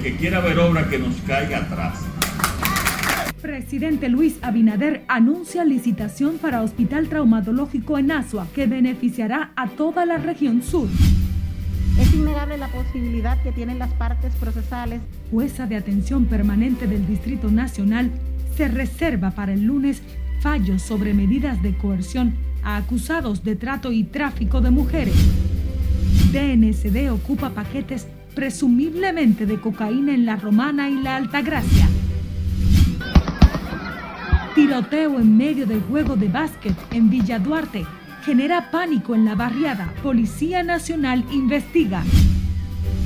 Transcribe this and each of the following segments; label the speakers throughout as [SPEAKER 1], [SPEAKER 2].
[SPEAKER 1] El que quiera ver obra que nos caiga atrás.
[SPEAKER 2] Presidente Luis Abinader anuncia licitación para Hospital Traumatológico en Asua que beneficiará a toda la región sur.
[SPEAKER 3] Es innegable la posibilidad que tienen las partes procesales.
[SPEAKER 2] Jueza de Atención Permanente del Distrito Nacional se reserva para el lunes fallos sobre medidas de coerción a acusados de trato y tráfico de mujeres. DNCD ocupa paquetes presumiblemente de cocaína en la Romana y la Altagracia. Tiroteo en medio del juego de básquet en Villa Duarte genera pánico en la barriada. Policía Nacional investiga.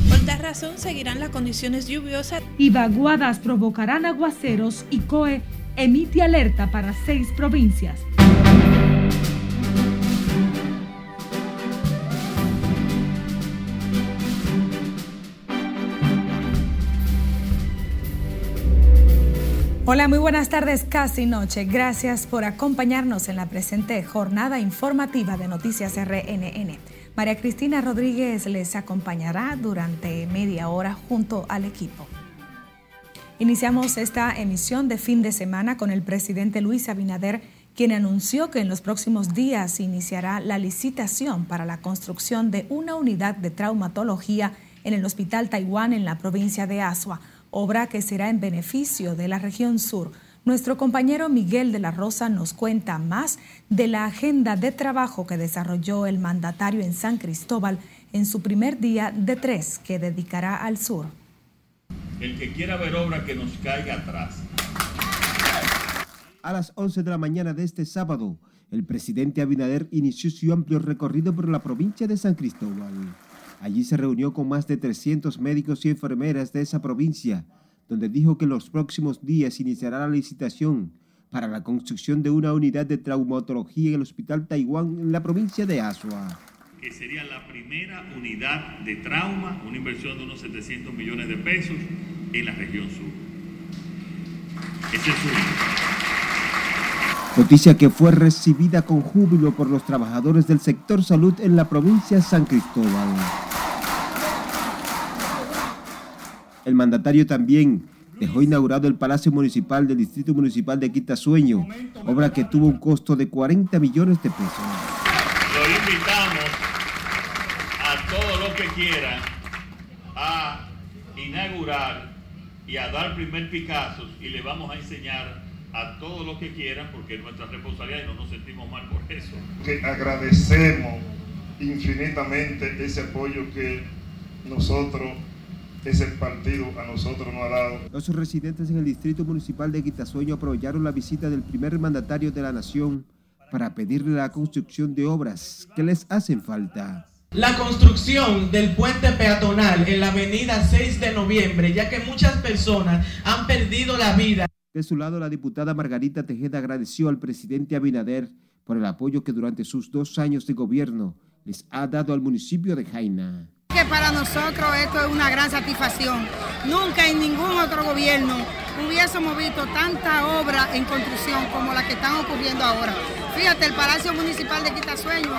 [SPEAKER 4] Por tal razón seguirán las condiciones lluviosas.
[SPEAKER 2] Y vaguadas provocarán aguaceros y COE emite alerta para seis provincias. Hola, muy buenas tardes, casi noche. Gracias por acompañarnos en la presente jornada informativa de Noticias RNN. María Cristina Rodríguez les acompañará durante media hora junto al equipo. Iniciamos esta emisión de fin de semana con el presidente Luis Abinader, quien anunció que en los próximos días iniciará la licitación para la construcción de una unidad de traumatología en el Hospital Taiwán en la provincia de Asua obra que será en beneficio de la región sur. Nuestro compañero Miguel de la Rosa nos cuenta más de la agenda de trabajo que desarrolló el mandatario en San Cristóbal en su primer día de tres que dedicará al sur.
[SPEAKER 1] El que quiera ver obra que nos caiga atrás.
[SPEAKER 5] A las 11 de la mañana de este sábado, el presidente Abinader inició su amplio recorrido por la provincia de San Cristóbal. Allí se reunió con más de 300 médicos y enfermeras de esa provincia, donde dijo que en los próximos días iniciará la licitación para la construcción de una unidad de traumatología en el Hospital Taiwán en la provincia de Asua.
[SPEAKER 1] Que sería la primera unidad de trauma, una inversión de unos 700 millones de pesos en la región sur. Ese es
[SPEAKER 5] Noticia que fue recibida con júbilo por los trabajadores del sector salud en la provincia de San Cristóbal. El mandatario también dejó inaugurado el Palacio Municipal del Distrito Municipal de Quitasueño, obra que tuvo un costo de 40 millones de pesos.
[SPEAKER 1] Lo invitamos a todos los que quieran a inaugurar y a dar primer Picasso y le vamos a enseñar a todos los que quieran porque es nuestra responsabilidad y no nos sentimos mal por eso.
[SPEAKER 6] Que agradecemos infinitamente ese apoyo que nosotros ese partido a nosotros nos ha dado.
[SPEAKER 5] Los residentes en el Distrito Municipal de Quitasueño aprovecharon la visita del primer mandatario de la nación para pedirle la construcción de obras que les hacen falta.
[SPEAKER 7] La construcción del puente peatonal en la avenida 6 de noviembre, ya que muchas personas han perdido la vida.
[SPEAKER 5] De su lado, la diputada Margarita Tejeda agradeció al presidente Abinader por el apoyo que durante sus dos años de gobierno les ha dado al municipio de Jaina
[SPEAKER 8] para nosotros esto es una gran satisfacción. Nunca en ningún otro gobierno hubiésemos visto tanta obra en construcción como la que están ocurriendo ahora. Fíjate, el Palacio Municipal de Quitasueño,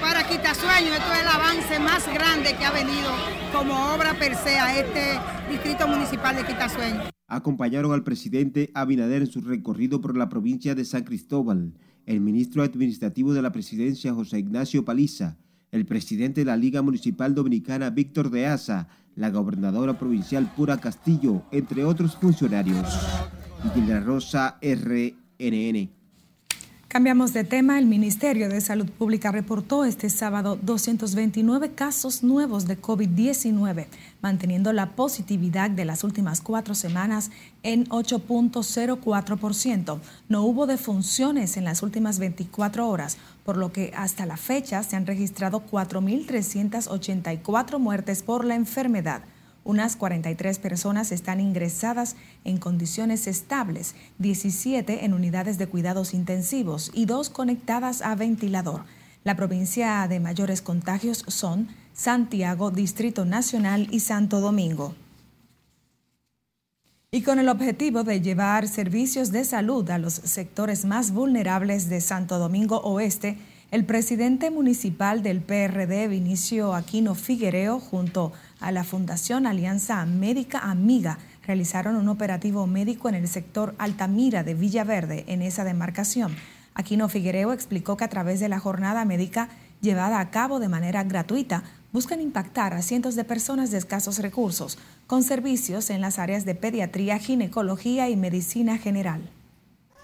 [SPEAKER 8] para Quitasueño esto es el avance más grande que ha venido como obra per se a este Distrito Municipal de Quitasueño.
[SPEAKER 5] Acompañaron al presidente Abinader en su recorrido por la provincia de San Cristóbal, el ministro administrativo de la presidencia José Ignacio Paliza, el presidente de la Liga Municipal Dominicana Víctor de Asa, la gobernadora provincial Pura Castillo, entre otros funcionarios. Y Rosa RNN.
[SPEAKER 2] Cambiamos de tema. El Ministerio de Salud Pública reportó este sábado 229 casos nuevos de COVID-19, manteniendo la positividad de las últimas cuatro semanas en 8.04%. No hubo defunciones en las últimas 24 horas, por lo que hasta la fecha se han registrado 4.384 muertes por la enfermedad. Unas 43 personas están ingresadas en condiciones estables, 17 en unidades de cuidados intensivos y dos conectadas a ventilador. La provincia de mayores contagios son Santiago, Distrito Nacional y Santo Domingo. Y con el objetivo de llevar servicios de salud a los sectores más vulnerables de Santo Domingo Oeste, el presidente municipal del PRD, Vinicio Aquino Figuereo, junto a la Fundación Alianza Médica Amiga realizaron un operativo médico en el sector Altamira de Villaverde, en esa demarcación. Aquino Figuereo explicó que a través de la jornada médica llevada a cabo de manera gratuita, buscan impactar a cientos de personas de escasos recursos, con servicios en las áreas de pediatría, ginecología y medicina general.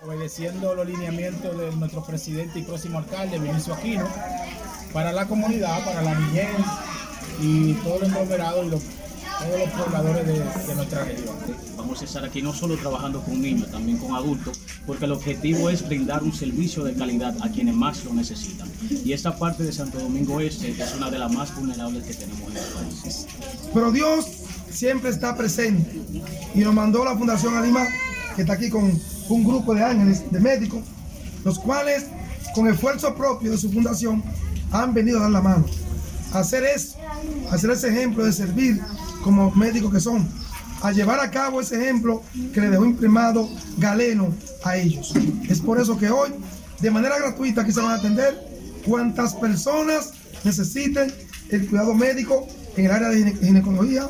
[SPEAKER 9] Obedeciendo los lineamientos de nuestro presidente y próximo alcalde, Vinicio Aquino, para la comunidad, para la niñez y todo el conglomerado y los todos los pobladores de, nuestra región.
[SPEAKER 10] Vamos a estar aquí no solo trabajando con niños, también con adultos, porque el objetivo es brindar un servicio de calidad a quienes más lo necesitan. Y esta parte de Santo Domingo Este es una de las más vulnerables que tenemos en el país.
[SPEAKER 11] Pero Dios siempre está presente y nos mandó la Fundación Anima, que está aquí con un grupo de ángeles, de médicos, los cuales con esfuerzo propio de su fundación han venido a dar la mano. Hacer eso, a hacer ese ejemplo de servir como médicos que son, a llevar a cabo ese ejemplo que le dejó imprimado Galeno a ellos. Es por eso que hoy, de manera gratuita, aquí se van a atender cuantas personas necesiten el cuidado médico en el área de ginecología.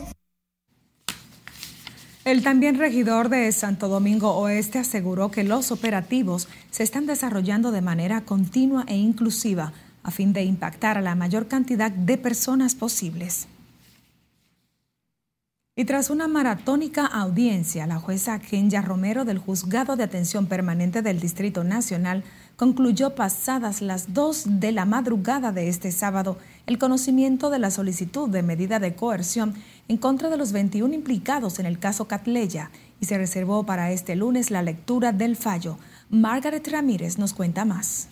[SPEAKER 2] El también regidor de Santo Domingo Oeste aseguró que los operativos se están desarrollando de manera continua e inclusiva a fin de impactar a la mayor cantidad de personas posibles. Y tras una maratónica audiencia, la jueza Kenya Romero del Juzgado de Atención Permanente del Distrito Nacional concluyó pasadas las dos de la madrugada de este sábado el conocimiento de la solicitud de medida de coerción en contra de los 21 implicados en el caso Catleya y se reservó para este lunes la lectura del fallo. Margaret Ramírez nos cuenta más.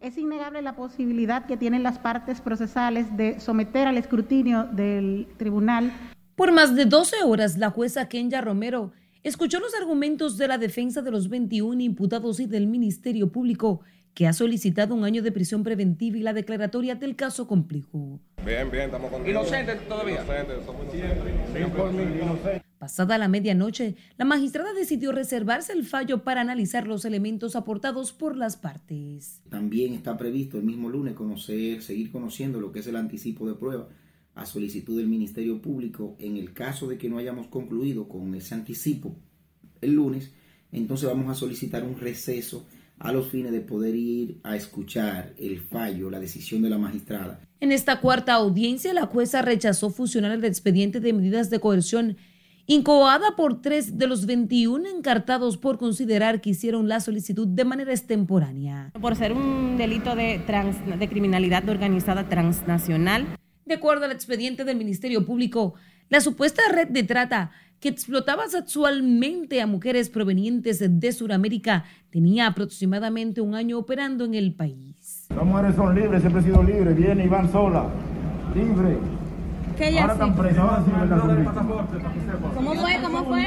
[SPEAKER 3] Es innegable la posibilidad que tienen las partes procesales de someter al escrutinio del tribunal
[SPEAKER 12] por más de 12 horas, la jueza Kenya Romero escuchó los argumentos de la defensa de los 21 imputados y del Ministerio Público, que ha solicitado un año de prisión preventiva y la declaratoria del caso complejo.
[SPEAKER 13] Bien, bien, estamos con
[SPEAKER 14] Inocentes todavía. Inocentes, somos
[SPEAKER 12] inocentes. Pasada la medianoche, la magistrada decidió reservarse el fallo para analizar los elementos aportados por las partes.
[SPEAKER 15] También está previsto el mismo lunes conocer, seguir conociendo lo que es el anticipo de prueba a solicitud del Ministerio Público, en el caso de que no hayamos concluido con ese anticipo el lunes, entonces vamos a solicitar un receso a los fines de poder ir a escuchar el fallo, la decisión de la magistrada.
[SPEAKER 12] En esta cuarta audiencia, la jueza rechazó fusionar el expediente de medidas de coerción incoada por tres de los 21 encartados por considerar que hicieron la solicitud de manera extemporánea.
[SPEAKER 16] Por ser un delito de, de criminalidad organizada transnacional,
[SPEAKER 12] de acuerdo al expediente del Ministerio Público, la supuesta red de trata que explotaba sexualmente a mujeres provenientes de Sudamérica tenía aproximadamente un año operando en el país.
[SPEAKER 17] Las mujeres son libres, siempre he sido libre, vienen y van sola, libre.
[SPEAKER 16] ¿Qué ahora están presas, ahora sí ¿Cómo fue? ¿Cómo fue?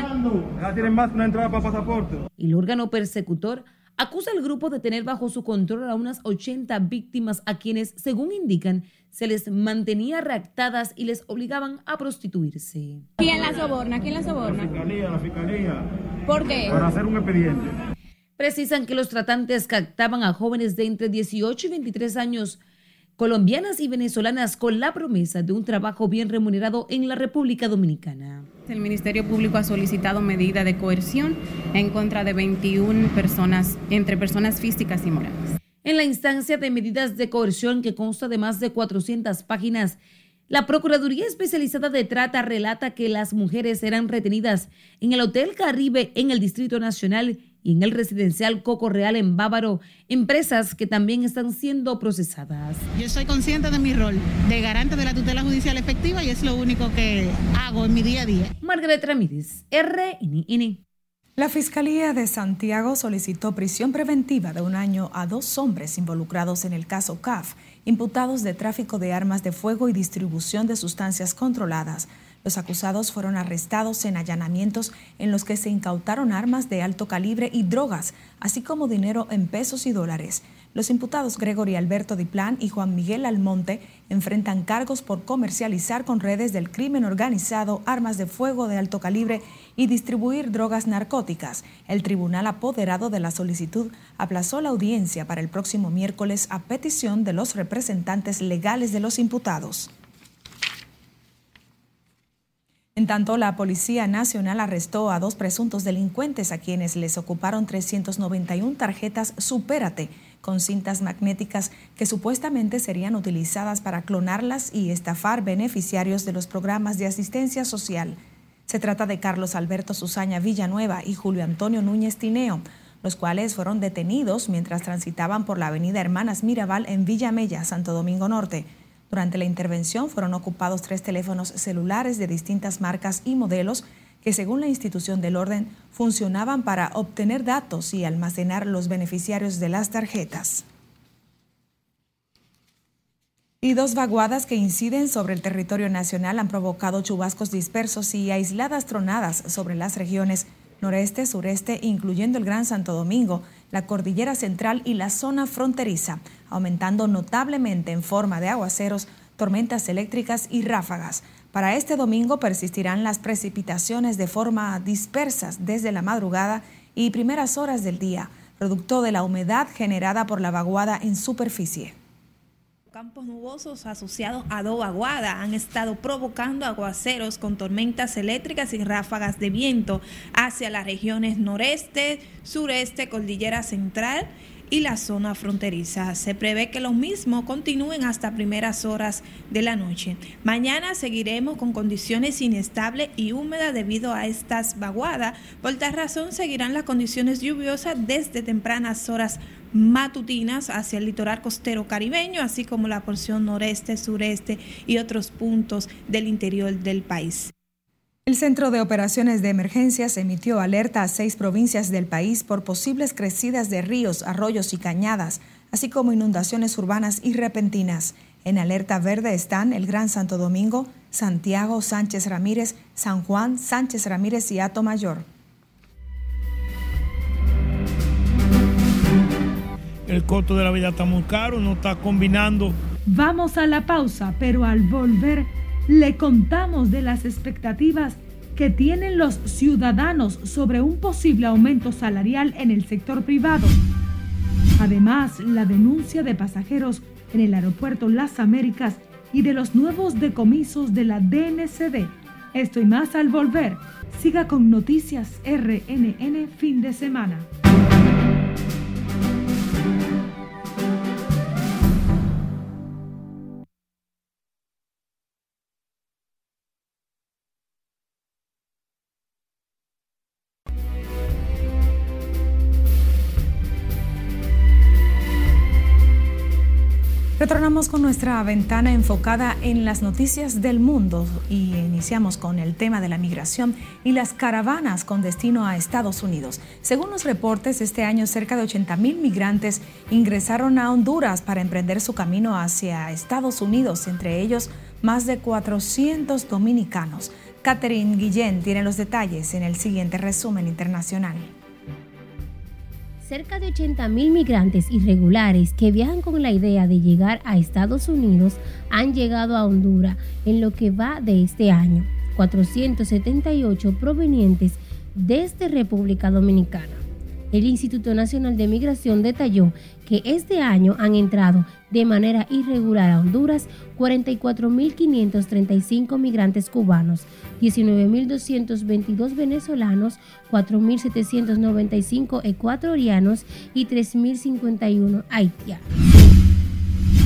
[SPEAKER 17] Ya tienen más una entrada para pasaporte.
[SPEAKER 12] El órgano persecutor acusa al grupo de tener bajo su control a unas 80 víctimas a quienes, según indican, se les mantenía reactadas y les obligaban a prostituirse.
[SPEAKER 16] ¿Quién la soborna? ¿Quién la soborna?
[SPEAKER 17] La fiscalía, la fiscalía.
[SPEAKER 16] ¿Por qué?
[SPEAKER 17] Para hacer un expediente.
[SPEAKER 12] Precisan que los tratantes captaban a jóvenes de entre 18 y 23 años colombianas y venezolanas con la promesa de un trabajo bien remunerado en la República Dominicana.
[SPEAKER 16] El Ministerio Público ha solicitado medida de coerción en contra de 21 personas, entre personas físicas y morales.
[SPEAKER 12] En la instancia de medidas de coerción que consta de más de 400 páginas, la Procuraduría Especializada de Trata relata que las mujeres eran retenidas en el Hotel Caribe en el Distrito Nacional y en el residencial Coco Real en Bávaro, empresas que también están siendo procesadas.
[SPEAKER 3] Yo soy consciente de mi rol de garante de la tutela judicial efectiva y es lo único que hago en mi día a día.
[SPEAKER 12] Margaret Ramírez, RNN.
[SPEAKER 2] La Fiscalía de Santiago solicitó prisión preventiva de un año a dos hombres involucrados en el caso CAF, imputados de tráfico de armas de fuego y distribución de sustancias controladas. Los acusados fueron arrestados en allanamientos en los que se incautaron armas de alto calibre y drogas, así como dinero en pesos y dólares. Los imputados Gregory Alberto Diplán y Juan Miguel Almonte enfrentan cargos por comercializar con redes del crimen organizado armas de fuego de alto calibre y distribuir drogas narcóticas. El tribunal apoderado de la solicitud aplazó la audiencia para el próximo miércoles a petición de los representantes legales de los imputados. En tanto, la Policía Nacional arrestó a dos presuntos delincuentes a quienes les ocuparon 391 tarjetas Supérate con cintas magnéticas que supuestamente serían utilizadas para clonarlas y estafar beneficiarios de los programas de asistencia social. Se trata de Carlos Alberto Susaña Villanueva y Julio Antonio Núñez Tineo, los cuales fueron detenidos mientras transitaban por la avenida Hermanas Mirabal en Villamella, Santo Domingo Norte. Durante la intervención fueron ocupados tres teléfonos celulares de distintas marcas y modelos que según la institución del orden funcionaban para obtener datos y almacenar los beneficiarios de las tarjetas. Y dos vaguadas que inciden sobre el territorio nacional han provocado chubascos dispersos y aisladas tronadas sobre las regiones noreste, sureste, incluyendo el Gran Santo Domingo, la cordillera central y la zona fronteriza, aumentando notablemente en forma de aguaceros, tormentas eléctricas y ráfagas. Para este domingo persistirán las precipitaciones de forma dispersas desde la madrugada y primeras horas del día, producto de la humedad generada por la vaguada en superficie.
[SPEAKER 4] Campos nubosos asociados a do vaguada han estado provocando aguaceros con tormentas eléctricas y ráfagas de viento hacia las regiones noreste, sureste, cordillera central y la zona fronteriza. Se prevé que los mismos continúen hasta primeras horas de la noche. Mañana seguiremos con condiciones inestables y húmedas debido a estas vaguadas. Por tal razón seguirán las condiciones lluviosas desde tempranas horas matutinas hacia el litoral costero caribeño, así como la porción noreste, sureste y otros puntos del interior del país.
[SPEAKER 2] El Centro de Operaciones de Emergencias emitió alerta a seis provincias del país por posibles crecidas de ríos, arroyos y cañadas, así como inundaciones urbanas y repentinas. En alerta verde están el Gran Santo Domingo, Santiago, Sánchez Ramírez, San Juan, Sánchez Ramírez y Ato Mayor.
[SPEAKER 13] El costo de la vida está muy caro, no está combinando.
[SPEAKER 18] Vamos a la pausa, pero al volver le contamos de las expectativas que tienen los ciudadanos sobre un posible aumento salarial en el sector privado. Además, la denuncia de pasajeros en el aeropuerto Las Américas y de los nuevos decomisos de la DNCD. Esto y más al volver. Siga con Noticias RNN fin de semana.
[SPEAKER 2] Retornamos con nuestra ventana enfocada en las noticias del mundo y iniciamos con el tema de la migración y las caravanas con destino a Estados Unidos. Según los reportes, este año cerca de 80 mil migrantes ingresaron a Honduras para emprender su camino hacia Estados Unidos, entre ellos más de 400 dominicanos. Catherine Guillén tiene los detalles en el siguiente resumen internacional
[SPEAKER 19] cerca de 80.000 migrantes irregulares que viajan con la idea de llegar a Estados Unidos han llegado a Honduras en lo que va de este año, 478 provenientes desde República Dominicana. El Instituto Nacional de Migración detalló que este año han entrado de manera irregular a Honduras 44.535 migrantes cubanos, 19.222 venezolanos, 4.795 ecuatorianos y 3.051 haitianos.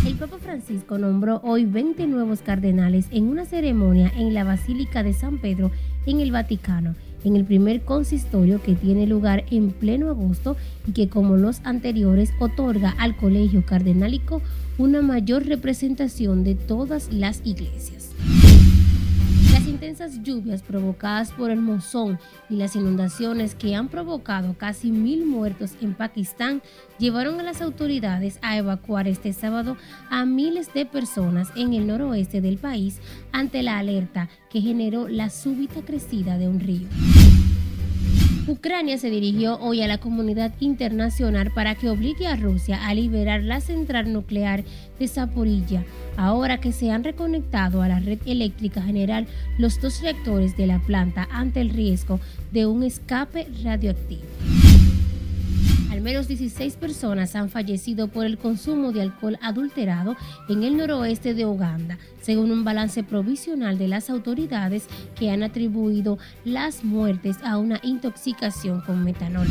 [SPEAKER 19] El Papa Francisco nombró hoy 20 nuevos cardenales en una ceremonia en la Basílica de San Pedro en el Vaticano en el primer consistorio que tiene lugar en pleno agosto y que como los anteriores otorga al colegio cardenálico una mayor representación de todas las iglesias. Intensas lluvias provocadas por el monzón y las inundaciones que han provocado casi mil muertos en Pakistán llevaron a las autoridades a evacuar este sábado a miles de personas en el noroeste del país ante la alerta que generó la súbita crecida de un río. Ucrania se dirigió hoy a la comunidad internacional para que obligue a Rusia a liberar la central nuclear de Zaporilla, ahora que se han reconectado a la red eléctrica general los dos reactores de la planta ante el riesgo de un escape radioactivo menos 16 personas han fallecido por el consumo de alcohol adulterado en el noroeste de Uganda, según un balance provisional de las autoridades que han atribuido las muertes a una intoxicación con metanol.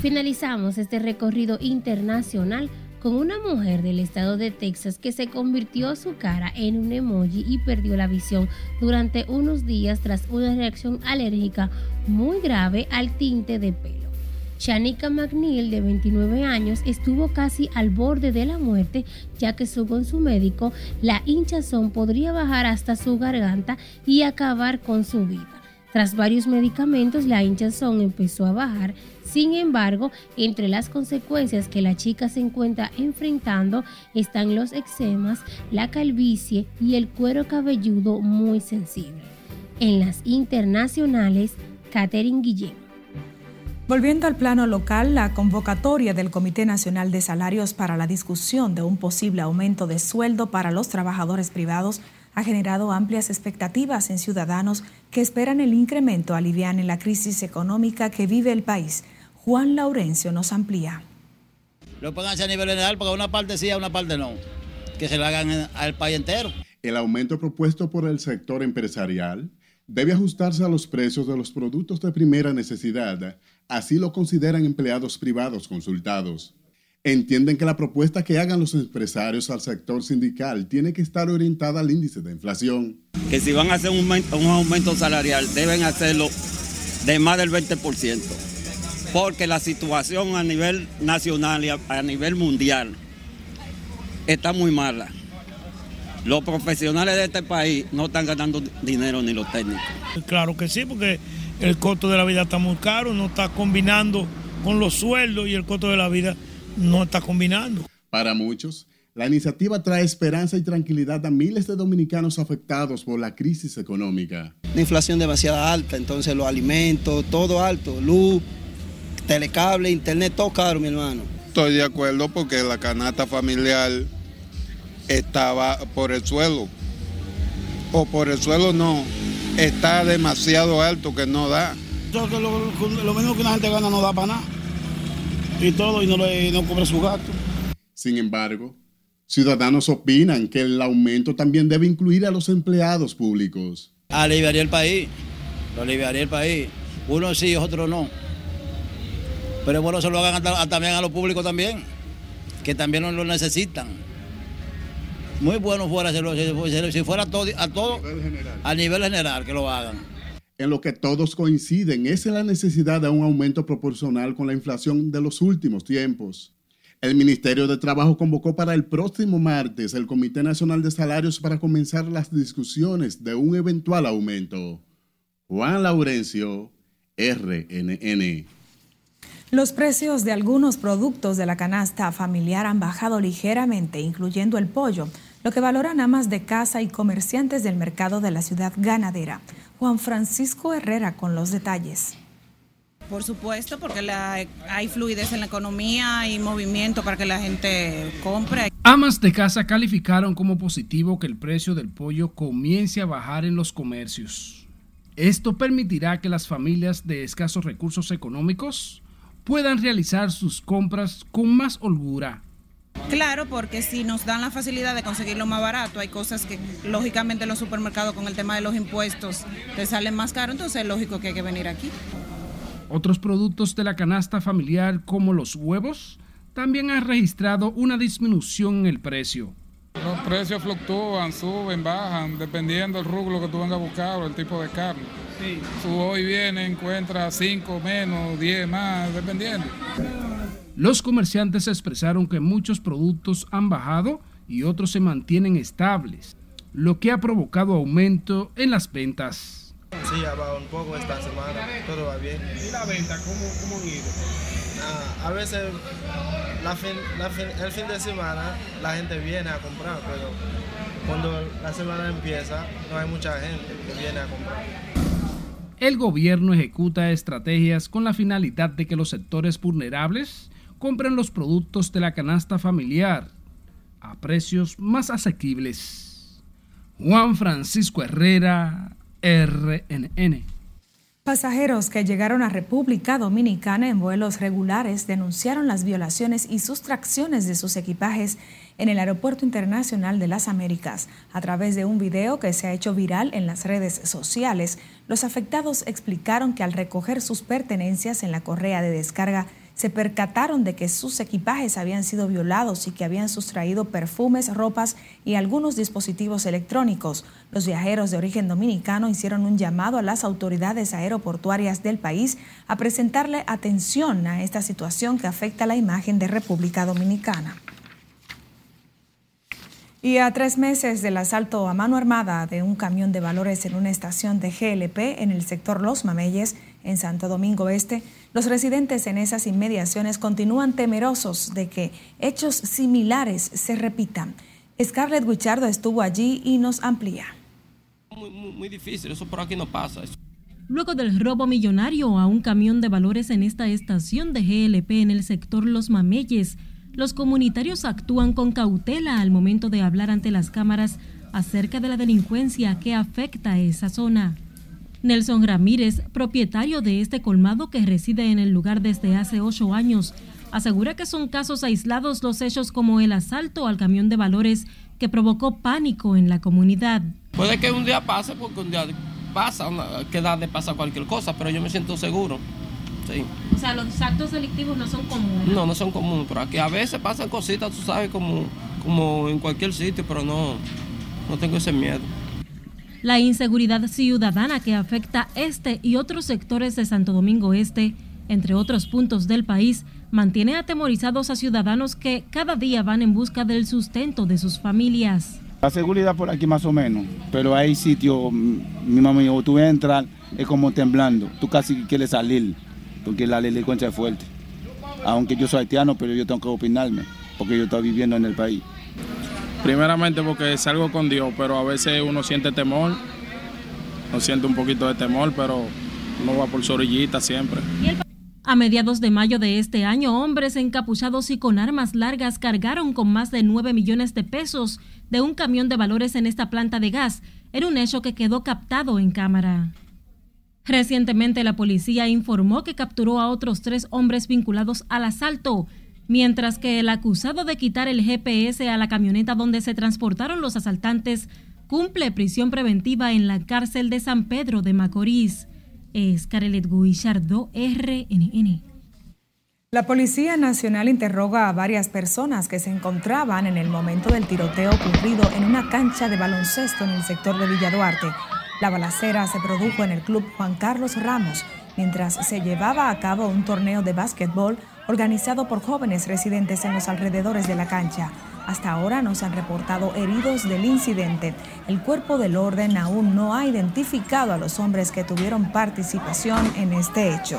[SPEAKER 19] Finalizamos este recorrido internacional con una mujer del estado de Texas que se convirtió su cara en un emoji y perdió la visión durante unos días tras una reacción alérgica muy grave al tinte de pelo. Shanika McNeil, de 29 años, estuvo casi al borde de la muerte, ya que según su médico, la hinchazón podría bajar hasta su garganta y acabar con su vida. Tras varios medicamentos, la hinchazón empezó a bajar. Sin embargo, entre las consecuencias que la chica se encuentra enfrentando están los eczemas, la calvicie y el cuero cabelludo muy sensible. En las internacionales, Catherine Guillén.
[SPEAKER 2] Volviendo al plano local, la convocatoria del Comité Nacional de Salarios para la discusión de un posible aumento de sueldo para los trabajadores privados ha generado amplias expectativas en ciudadanos que esperan el incremento alivian en la crisis económica que vive el país. Juan Laurencio nos amplía.
[SPEAKER 20] Lo pongan a nivel general porque una parte sí, una parte no. Que se lo hagan al país entero.
[SPEAKER 21] El aumento propuesto por el sector empresarial debe ajustarse a los precios de los productos de primera necesidad. Así lo consideran empleados privados consultados entienden que la propuesta que hagan los empresarios al sector sindical tiene que estar orientada al índice de inflación.
[SPEAKER 20] Que si van a hacer un, aumento salarial deben hacerlo de más del 20%, porque la situación a nivel nacional y a, nivel mundial está muy mala. Los profesionales de este país no están ganando dinero ni los técnicos.
[SPEAKER 13] Claro que sí, porque el costo de la vida está muy caro, no está combinando con los sueldos y el costo de la vida no está combinando.
[SPEAKER 21] Para muchos, la iniciativa trae esperanza y tranquilidad a miles de dominicanos afectados por la crisis económica.
[SPEAKER 22] La inflación demasiado alta, entonces los alimentos, todo alto, luz, telecable, internet, todo caro, mi hermano.
[SPEAKER 23] Estoy de acuerdo porque la canasta familiar estaba por el suelo. O por el suelo no, está demasiado alto que no da.
[SPEAKER 9] Lo, lo mismo que una gente gana no da para nada y todo y no, le, no cobra su gasto.
[SPEAKER 21] Sin embargo, ciudadanos opinan que el aumento también debe incluir a los empleados públicos.
[SPEAKER 20] Aliviaría el país, lo aliviaría el país. Uno sí, otro no. Pero bueno se lo hagan también a los públicos también, que también lo necesitan. Muy bueno fuera si, fuera todo, a todo a nivel general que lo hagan
[SPEAKER 21] en lo que todos coinciden es en la necesidad de un aumento proporcional con la inflación de los últimos tiempos. El Ministerio de Trabajo convocó para el próximo martes el Comité Nacional de Salarios para comenzar las discusiones de un eventual aumento. Juan Laurencio, RNN.
[SPEAKER 2] Los precios de algunos productos de la canasta familiar han bajado ligeramente, incluyendo el pollo, lo que valoran amas de casa y comerciantes del mercado de la ciudad ganadera. Juan Francisco Herrera con los detalles.
[SPEAKER 24] Por supuesto, porque hay fluidez en la economía y movimiento para que la gente compre.
[SPEAKER 25] Amas de casa calificaron como positivo que el precio del pollo comience a bajar en los comercios. Esto permitirá que las familias de escasos recursos económicos puedan realizar sus compras con más holgura
[SPEAKER 24] Claro, porque si nos dan la facilidad de conseguirlo más barato, hay cosas que lógicamente en los supermercados con el tema de los impuestos te salen más caro, entonces es lógico que hay que venir aquí.
[SPEAKER 25] Otros productos de la canasta familiar como los huevos también han registrado una disminución en el precio.
[SPEAKER 26] Los precios fluctúan, suben, bajan, dependiendo del rublo que tú vengas a buscar o el tipo de carne. Sí. hoy viene, encuentra 5 menos, 10 más, dependiendo.
[SPEAKER 25] Los comerciantes expresaron que muchos productos han bajado y otros se mantienen estables, lo que ha provocado aumento en las ventas.
[SPEAKER 27] Sí, ha bajado un poco esta semana, todo va bien.
[SPEAKER 9] ¿Y la venta cómo, cómo han ido?
[SPEAKER 27] Ah, a veces el fin de semana la gente viene a comprar, pero cuando la semana empieza no hay mucha gente que viene a comprar.
[SPEAKER 25] El gobierno ejecuta estrategias con la finalidad de que los sectores vulnerables compren los productos de la canasta familiar a precios más asequibles. Juan Francisco Herrera, RNN.
[SPEAKER 2] Pasajeros que llegaron a República Dominicana en vuelos regulares denunciaron las violaciones y sustracciones de sus equipajes en el Aeropuerto Internacional de las Américas. A través de un video que se ha hecho viral en las redes sociales, los afectados explicaron que al recoger sus pertenencias en la correa de descarga se percataron de que sus equipajes habían sido violados y que habían sustraído perfumes, ropas y algunos dispositivos electrónicos. Los viajeros de origen dominicano hicieron un llamado a las autoridades aeroportuarias del país a presentarle atención a esta situación que afecta la imagen de República Dominicana. Y a tres meses del asalto a mano armada de un camión de valores en una estación de GLP en el sector Los Mameyes, en Santo Domingo Este, los residentes en esas inmediaciones continúan temerosos de que hechos similares se repitan. Scarlett Guichardo estuvo allí y nos amplía.
[SPEAKER 28] Muy, muy, difícil, eso por aquí no pasa.
[SPEAKER 29] Luego del robo millonario a un camión de valores en esta estación de GLP en el sector Los Mameyes, los comunitarios actúan con cautela al momento de hablar ante las cámaras acerca de la delincuencia que afecta a esa zona. Nelson Ramírez, propietario de este colmado que reside en el lugar desde hace ocho años, asegura que son casos aislados los hechos como el asalto al camión de valores que provocó pánico en la comunidad.
[SPEAKER 28] Puede que un día pase porque un día pasa, que da de pasar cualquier cosa, pero yo me siento seguro.
[SPEAKER 29] O sea, los actos delictivos no son comunes.
[SPEAKER 28] No, no son comunes, pero aquí a veces pasan cositas, tú sabes, como, como en cualquier sitio, pero no, no tengo ese miedo.
[SPEAKER 29] La inseguridad ciudadana que afecta este y otros sectores de Santo Domingo Este, entre otros puntos del país, mantiene atemorizados a ciudadanos que cada día van en busca del sustento de sus familias.
[SPEAKER 17] La seguridad por aquí más o menos, pero hay sitios, mi mamá o tú entras, es como temblando, tú casi quieres salir porque la delincuencia es fuerte. Aunque yo soy haitiano, pero yo tengo que opinarme, porque yo estoy viviendo en el país.
[SPEAKER 30] Primeramente porque salgo con Dios, pero a veces uno siente temor, uno siente un poquito de temor, pero uno va por su orillita siempre.
[SPEAKER 29] A mediados de mayo de este año, hombres encapuchados y con armas largas cargaron con más de 9 millones de pesos de un camión de valores en esta planta de gas, en un hecho que quedó captado en cámara. Recientemente la policía informó que capturó a otros tres hombres vinculados al asalto, mientras que el acusado de quitar el GPS a la camioneta donde se transportaron los asaltantes cumple prisión preventiva en la cárcel de San Pedro de Macorís. Es Carelet Guillardo, RNN.
[SPEAKER 2] La Policía Nacional interroga a varias personas que se encontraban en el momento del tiroteo ocurrido en una cancha de baloncesto en el sector de Villa Duarte. La balacera se produjo en el Club Juan Carlos Ramos mientras se llevaba a cabo un torneo de básquetbol organizado por jóvenes residentes en los alrededores de la cancha. Hasta ahora no se han reportado heridos del incidente. El cuerpo del orden aún no ha identificado a los hombres que tuvieron participación en este hecho.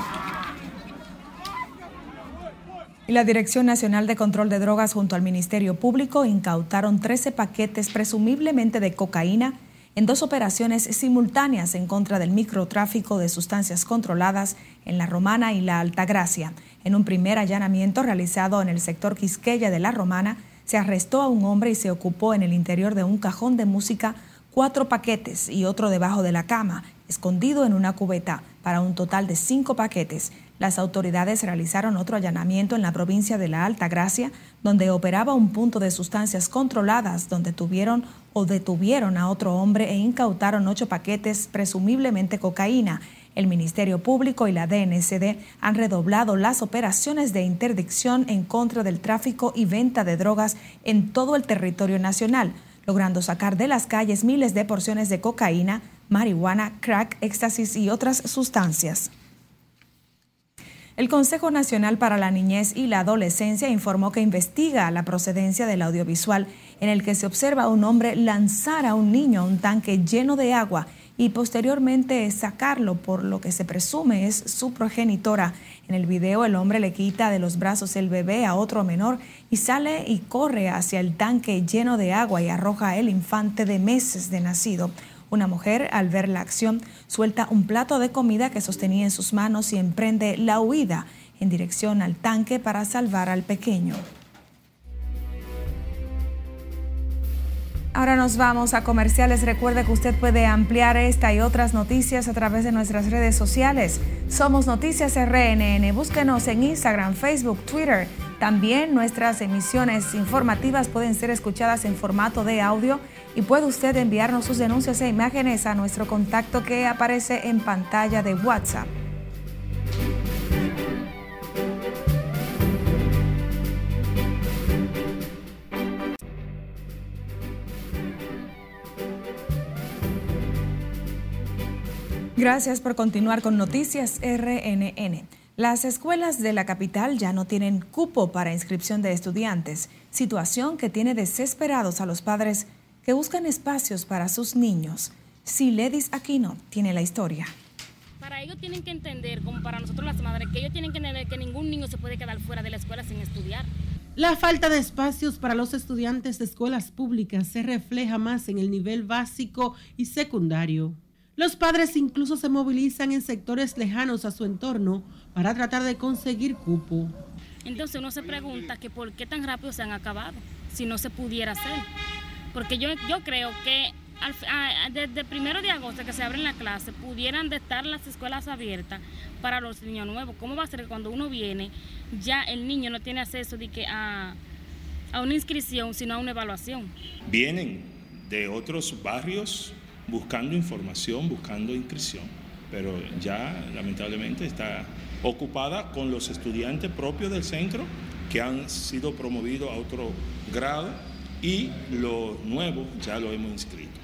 [SPEAKER 2] Y la Dirección Nacional de Control de Drogas junto al Ministerio Público incautaron 13 paquetes presumiblemente de cocaína en dos operaciones simultáneas en contra del microtráfico de sustancias controladas en La Romana y La Altagracia. En un primer allanamiento realizado en el sector Quisqueya de La Romana, se arrestó a un hombre y se ocupó en el interior de un cajón de música cuatro paquetes y otro debajo de la cama, escondido en una cubeta, para un total de cinco paquetes. Las autoridades realizaron otro allanamiento en la provincia de La Alta Gracia, donde operaba un punto de sustancias controladas, donde tuvieron o detuvieron a otro hombre e incautaron ocho paquetes, presumiblemente cocaína. El Ministerio Público y la DNCD han redoblado las operaciones de interdicción en contra del tráfico y venta de drogas en todo el territorio nacional, logrando sacar de las calles miles de porciones de cocaína, marihuana, crack, éxtasis y otras sustancias. El Consejo Nacional para la Niñez y la Adolescencia informó que investiga la procedencia del audiovisual en el que se observa a un hombre lanzar a un niño un tanque lleno de agua y posteriormente sacarlo por lo que se presume es su progenitora. En el video el hombre le quita de los brazos el bebé a otro menor y sale y corre hacia el tanque lleno de agua y arroja el infante de meses de nacido. Una mujer, al ver la acción, suelta un plato de comida que sostenía en sus manos y emprende la huida en dirección al tanque para salvar al pequeño. Ahora nos vamos a comerciales. Recuerde que usted puede ampliar esta y otras noticias a través de nuestras redes sociales. Somos Noticias RNN. Búsquenos en Instagram, Facebook, Twitter. También nuestras emisiones informativas pueden ser escuchadas en formato de audio y puede usted enviarnos sus denuncias e imágenes a nuestro contacto que aparece en pantalla de WhatsApp. Gracias por continuar con Noticias RNN. Las escuelas de la capital ya no tienen cupo para inscripción de estudiantes, situación que tiene desesperados a los padres que buscan espacios para sus niños. Siledis Aquino tiene la historia.
[SPEAKER 31] Para ellos tienen que entender, como para nosotros las madres, que ellos tienen que entender que ningún niño se puede quedar fuera de la escuela sin estudiar.
[SPEAKER 32] La falta de espacios para los estudiantes de escuelas públicas se refleja más en el nivel básico y secundario. Los padres incluso se movilizan en sectores lejanos a su entorno para tratar de conseguir cupo.
[SPEAKER 31] Entonces uno se pregunta que por qué tan rápido se han acabado, si no se pudiera hacer. Porque yo, yo creo que desde el primero de agosto que se abren la clase, pudieran de estar las escuelas abiertas para los niños nuevos. ¿Cómo va a ser que cuando uno viene, ya el niño no tiene acceso de que a, a una inscripción, sino a una evaluación?
[SPEAKER 33] Vienen de otros barrios buscando información, buscando inscripción, pero ya lamentablemente está ocupada con los estudiantes propios del centro que han sido promovidos a otro grado y los nuevos ya lo hemos inscrito.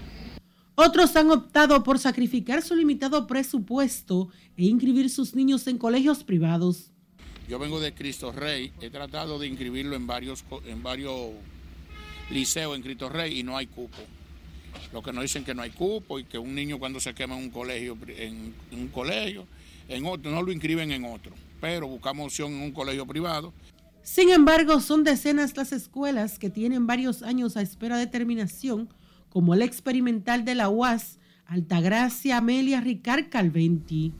[SPEAKER 32] Otros han optado por sacrificar su limitado presupuesto e inscribir sus niños en colegios privados.
[SPEAKER 34] Yo vengo de Cristo Rey, he tratado de inscribirlo en varios, en varios liceos en Cristo Rey y no hay cupo. Lo que nos dicen que no hay cupo y que un niño cuando se quema en un colegio, en, un colegio, en otro, no lo inscriben en otro, pero buscamos opción en un colegio privado.
[SPEAKER 32] Sin embargo, son decenas las escuelas que tienen varios años a espera de terminación, como el experimental de la UAS, Altagracia Amelia Ricard Calventi.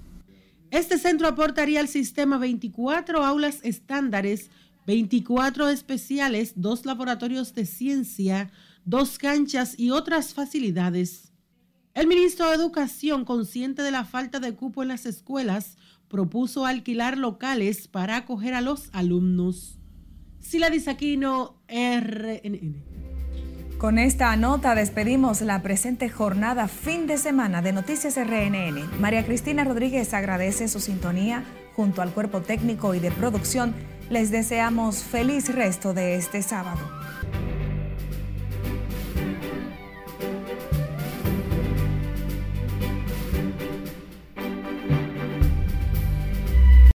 [SPEAKER 32] Este centro aportaría al sistema 24 aulas estándares, 24 especiales, dos laboratorios de ciencia, dos canchas y otras facilidades. El ministro de Educación, consciente de la falta de cupo en las escuelas, propuso alquilar locales para acoger a los alumnos. Sila Disaquino, RNN.
[SPEAKER 2] Con esta nota despedimos la presente jornada fin de semana de Noticias RNN. María Cristina Rodríguez agradece su sintonía junto al cuerpo técnico y de producción. Les deseamos feliz resto de este sábado.